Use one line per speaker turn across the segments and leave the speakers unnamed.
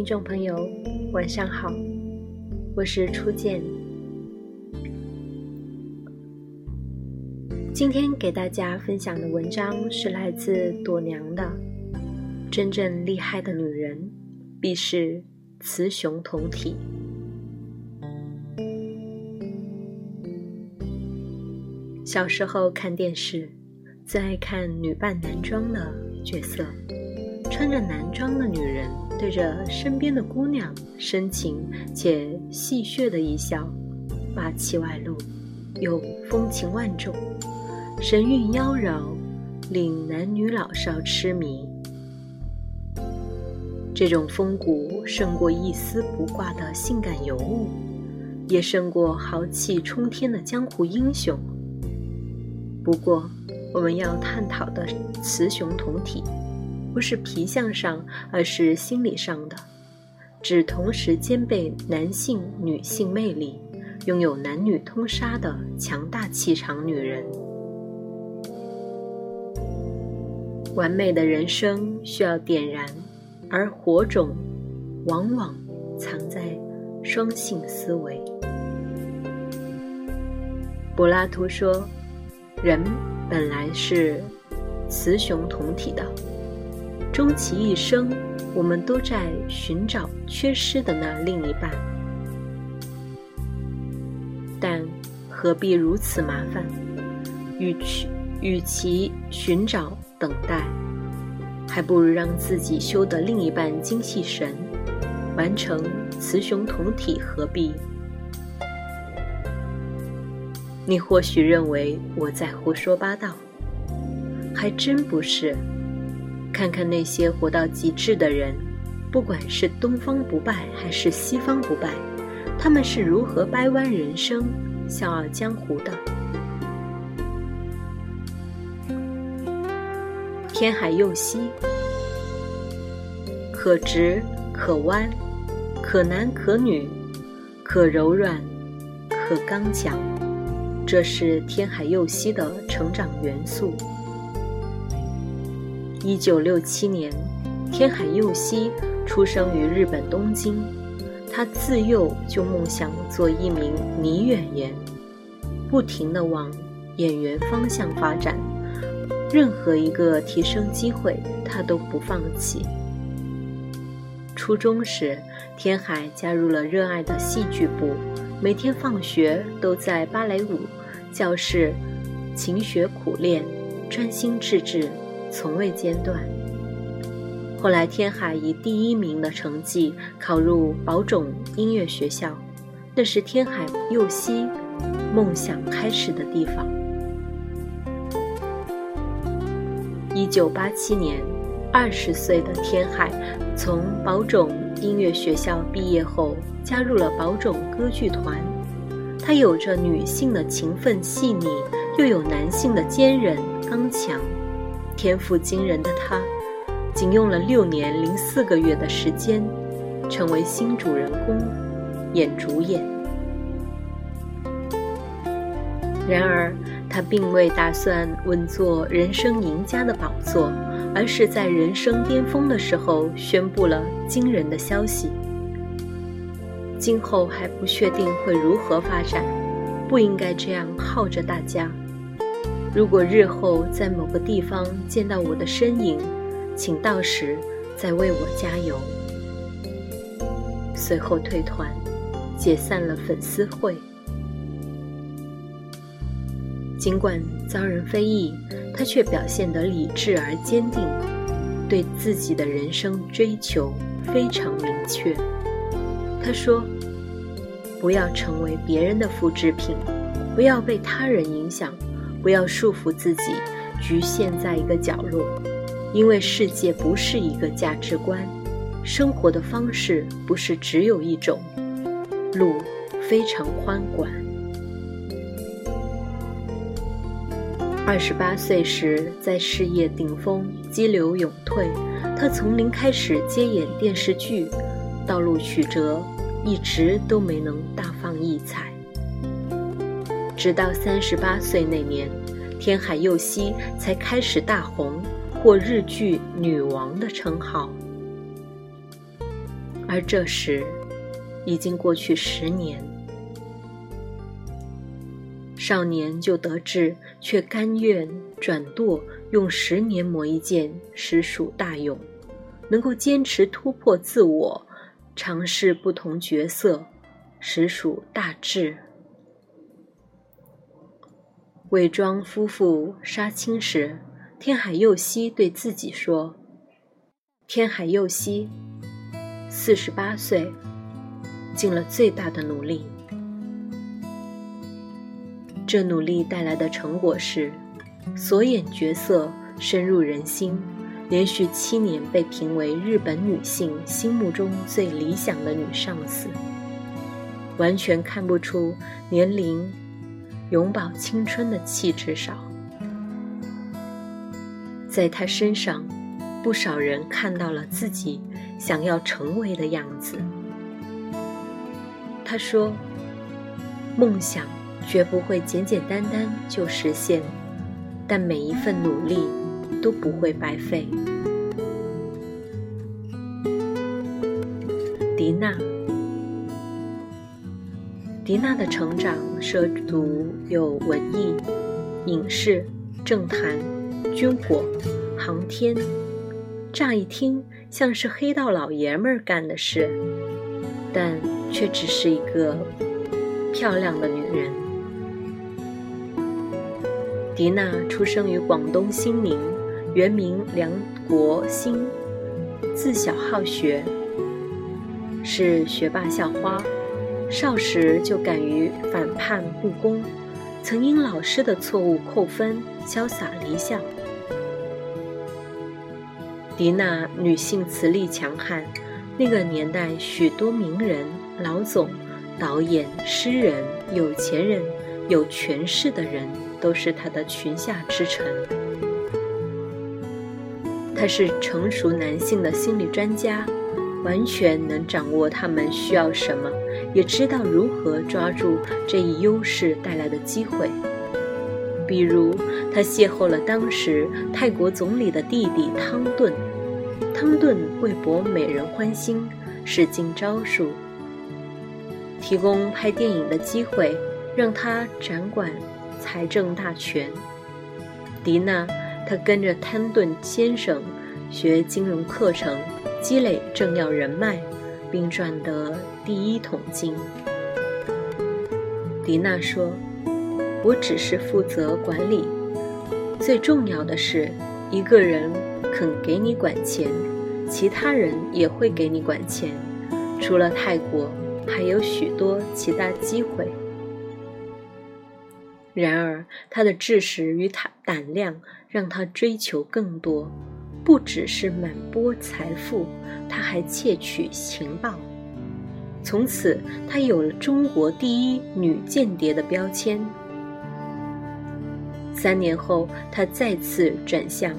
听众朋友，晚上好，我是初见。今天给大家分享的文章是来自朵娘的。真正厉害的女人，必是雌雄同体。小时候看电视，最爱看女扮男装的角色。穿着男装的女人对着身边的姑娘深情且戏谑的一笑，霸气外露，又风情万种，神韵妖娆，令男女老少痴迷。这种风骨胜过一丝不挂的性感尤物，也胜过豪气冲天的江湖英雄。不过，我们要探讨的雌雄同体。不是皮相上，而是心理上的，指同时兼备男性、女性魅力，拥有男女通杀的强大气场女人。完美的人生需要点燃，而火种往往藏在双性思维。柏拉图说：“人本来是雌雄同体的。”终其一生，我们都在寻找缺失的那另一半，但何必如此麻烦？与其与其寻找等待，还不如让自己修得另一半精气神，完成雌雄同体。何必？你或许认为我在胡说八道，还真不是。看看那些活到极致的人，不管是东方不败还是西方不败，他们是如何掰弯人生、笑傲江湖的。天海佑希，可直可弯，可男可女，可柔软，可刚强，这是天海佑希的成长元素。一九六七年，天海佑希出生于日本东京。他自幼就梦想做一名女演员，不停地往演员方向发展。任何一个提升机会，他都不放弃。初中时，天海加入了热爱的戏剧部，每天放学都在芭蕾舞教室勤学苦练，专心致志。从未间断。后来，天海以第一名的成绩考入宝冢音乐学校，那是天海佑希梦想开始的地方。一九八七年，二十岁的天海从宝冢音乐学校毕业后，加入了宝冢歌剧团。他有着女性的勤奋细腻，又有男性的坚韧刚强。天赋惊人的他，仅用了六年零四个月的时间，成为新主人公，演主演。然而，他并未打算稳坐人生赢家的宝座，而是在人生巅峰的时候宣布了惊人的消息：今后还不确定会如何发展，不应该这样耗着大家。如果日后在某个地方见到我的身影，请到时再为我加油。随后退团，解散了粉丝会。尽管遭人非议，他却表现得理智而坚定，对自己的人生追求非常明确。他说：“不要成为别人的复制品，不要被他人影响。”不要束缚自己，局限在一个角落，因为世界不是一个价值观，生活的方式不是只有一种，路非常宽广。二十八岁时，在事业顶峰、激流勇退，他从零开始接演电视剧，道路曲折，一直都没能大放异彩。直到三十八岁那年，天海佑希才开始大红，获日剧女王的称号。而这时，已经过去十年。少年就得志，却甘愿转舵，用十年磨一剑，实属大勇。能够坚持突破自我，尝试不同角色，实属大智。伪装夫妇杀青时，天海佑希对自己说：“天海佑希，四十八岁，尽了最大的努力。”这努力带来的成果是，所演角色深入人心，连续七年被评为日本女性心目中最理想的女上司，完全看不出年龄永葆青春的气质少。在她身上，不少人看到了自己想要成为的样子。她说：“梦想。”绝不会简简单单就实现，但每一份努力都不会白费。迪娜，迪娜的成长涉足有文艺、影视、政坛、军火、航天，乍一听像是黑道老爷们儿干的事，但却只是一个漂亮的女人。迪娜出生于广东兴宁，原名梁国兴，自小好学，是学霸校花。少时就敢于反叛不公，曾因老师的错误扣分，潇洒离校。迪娜女性磁力强悍，那个年代许多名人、老总、导演、诗人、有钱人、有权势的人。都是她的裙下之臣。他是成熟男性的心理专家，完全能掌握他们需要什么，也知道如何抓住这一优势带来的机会。比如，他邂逅了当时泰国总理的弟弟汤顿，汤顿为博美人欢心，使尽招数，提供拍电影的机会，让他掌管。财政大权，迪娜，她跟着汤顿先生学金融课程，积累政要人脉，并赚得第一桶金。迪娜说：“我只是负责管理，最重要的是，一个人肯给你管钱，其他人也会给你管钱。除了泰国，还有许多其他机会。”然而，他的志识与他胆量让他追求更多，不只是满钵财富，他还窃取情报。从此，他有了中国第一女间谍的标签。三年后，他再次转向，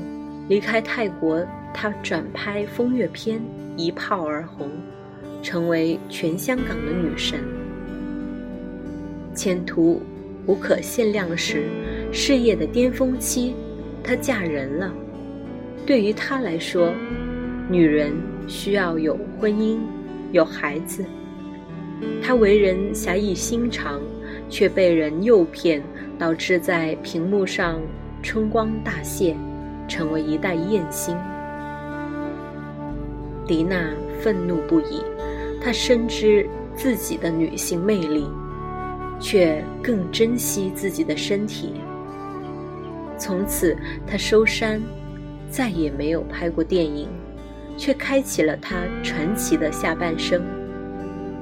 离开泰国，他转拍风月片，一炮而红，成为全香港的女神。前途。无可限量时，事业的巅峰期，她嫁人了。对于他来说，女人需要有婚姻，有孩子。他为人侠义心肠，却被人诱骗，导致在屏幕上春光大泄，成为一代艳星。迪娜愤怒不已，她深知自己的女性魅力。却更珍惜自己的身体。从此，他收山，再也没有拍过电影，却开启了他传奇的下半生。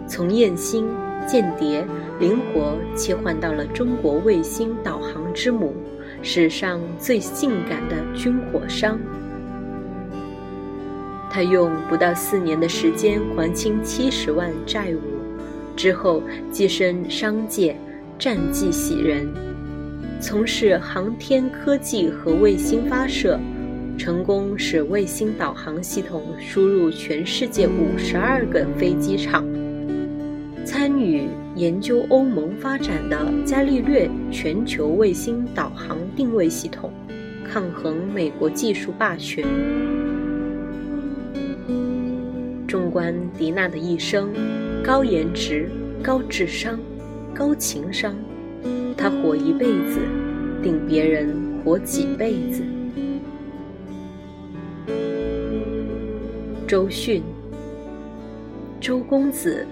从艳星、间谍，灵活切换到了中国卫星导航之母，史上最性感的军火商。他用不到四年的时间还清七十万债务。之后跻身商界，战绩喜人，从事航天科技和卫星发射，成功使卫星导航系统输入全世界五十二个飞机场，参与研究欧盟发展的伽利略全球卫星导航定位系统，抗衡美国技术霸权。纵观狄娜的一生，高颜值、高智商、高情商，她活一辈子，顶别人活几辈子。周迅，周公子，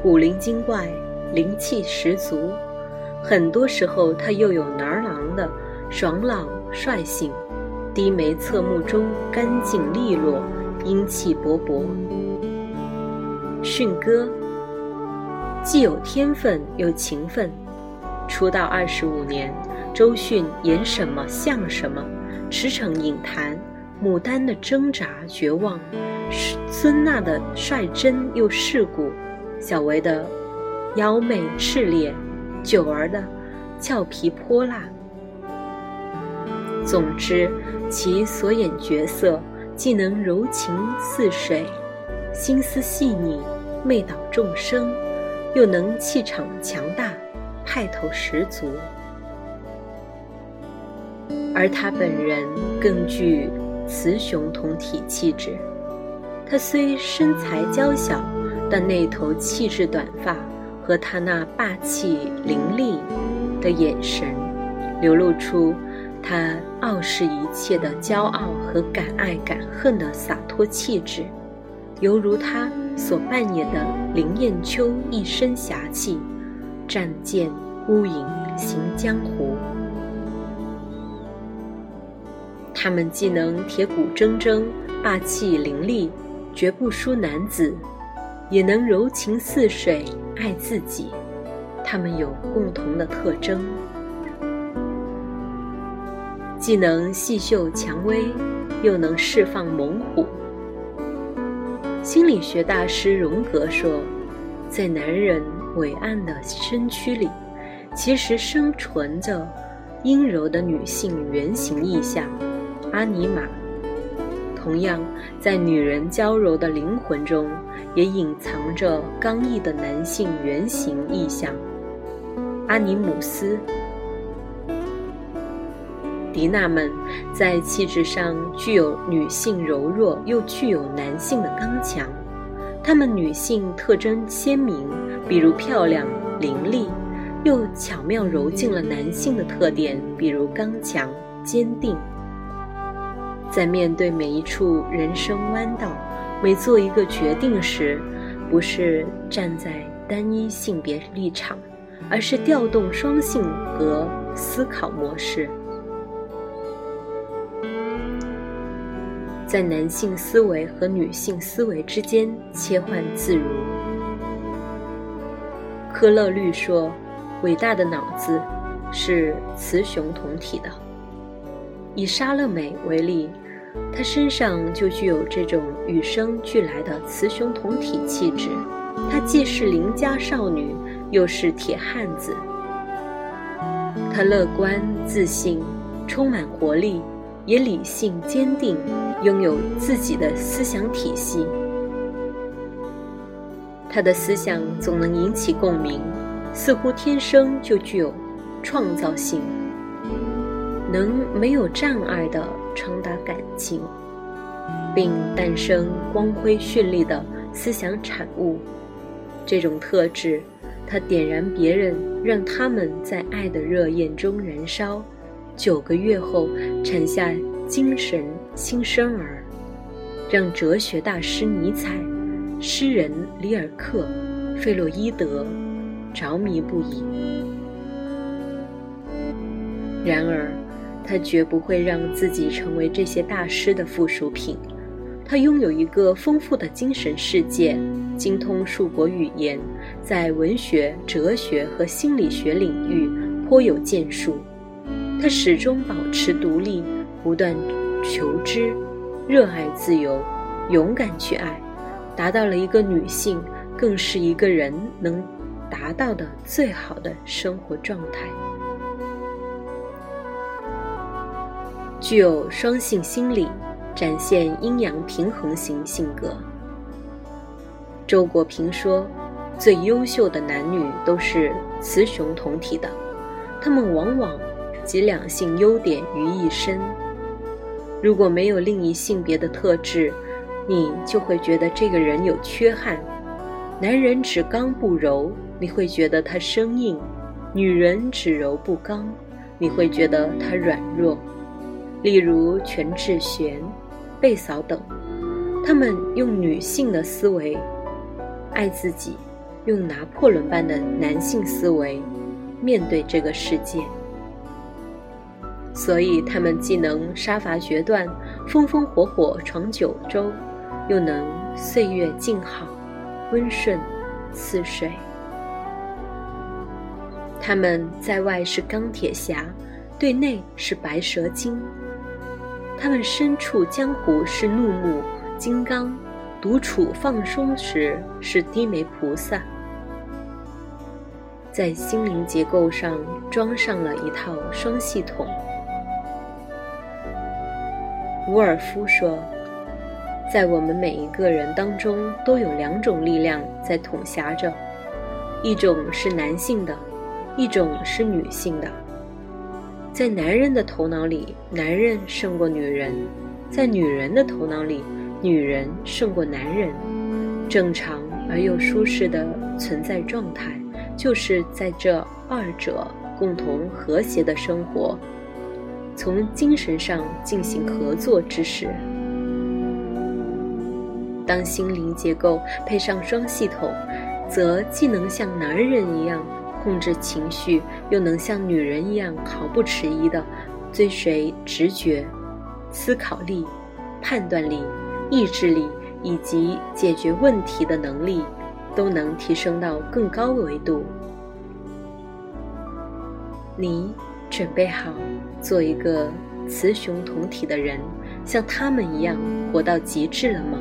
古灵精怪，灵气十足。很多时候，他又有男儿郎的爽朗率性，低眉侧目中干净利落，英气勃勃。迅哥，既有天分又勤奋。出道二十五年，周迅演什么像什么，驰骋影坛。牡丹的挣扎绝望，孙娜的率真又世故，小维的妖媚炽烈，九儿的俏皮泼辣。总之，其所演角色既能柔情似水，心思细腻，媚倒众生，又能气场强大，派头十足。而他本人更具。雌雄同体气质，他虽身材娇小，但那头气质短发和他那霸气凌厉的眼神，流露出他傲视一切的骄傲和敢爱敢恨的洒脱气质，犹如他所扮演的林艳秋一身侠气，仗剑孤影行江湖。他们既能铁骨铮铮、霸气凌厉，绝不输男子，也能柔情似水、爱自己。他们有共同的特征，既能细嗅蔷薇，又能释放猛虎。心理学大师荣格说，在男人伟岸的身躯里，其实生存着阴柔的女性原型意象。阿尼玛，同样在女人娇柔的灵魂中，也隐藏着刚毅的男性原型意象。阿尼姆斯，迪娜们在气质上具有女性柔弱，又具有男性的刚强。她们女性特征鲜明，比如漂亮伶俐，又巧妙揉进了男性的特点，比如刚强坚定。在面对每一处人生弯道，每做一个决定时，不是站在单一性别立场，而是调动双性格思考模式，在男性思维和女性思维之间切换自如。科勒律说：“伟大的脑子是雌雄同体的。”以莎乐美为例。她身上就具有这种与生俱来的雌雄同体气质，她既是邻家少女，又是铁汉子。她乐观自信，充满活力，也理性坚定，拥有自己的思想体系。她的思想总能引起共鸣，似乎天生就具有创造性。能没有障碍的传达感情，并诞生光辉绚丽的思想产物，这种特质，它点燃别人，让他们在爱的热焰中燃烧。九个月后，产下精神新生儿，让哲学大师尼采、诗人里尔克、费洛伊德着迷不已。然而。他绝不会让自己成为这些大师的附属品。他拥有一个丰富的精神世界，精通数国语言，在文学、哲学和心理学领域颇有建树。他始终保持独立，不断求知，热爱自由，勇敢去爱，达到了一个女性，更是一个人能达到的最好的生活状态。具有双性心理，展现阴阳平衡型性格。周国平说：“最优秀的男女都是雌雄同体的，他们往往集两性优点于一身。如果没有另一性别的特质，你就会觉得这个人有缺憾。男人只刚不柔，你会觉得他生硬；女人只柔不刚，你会觉得他软弱。例如全智贤、贝嫂等，他们用女性的思维爱自己，用拿破仑般的男性思维面对这个世界。所以，他们既能杀伐决断、风风火火闯九州，又能岁月静好、温顺似水。他们在外是钢铁侠，对内是白蛇精；他们身处江湖是怒目金刚，独处放松时是低眉菩萨。在心灵结构上装上了一套双系统。伍尔夫说：“在我们每一个人当中，都有两种力量在统辖着，一种是男性的，一种是女性的。在男人的头脑里，男人胜过女人；在女人的头脑里，女人胜过男人。正常而又舒适的存在状态，就是在这二者共同和谐的生活。”从精神上进行合作之时，当心灵结构配上双系统，则既能像男人一样控制情绪，又能像女人一样毫不迟疑地追随直觉、思考力、判断力、意志力以及解决问题的能力，都能提升到更高维度。你。准备好做一个雌雄同体的人，像他们一样活到极致了吗？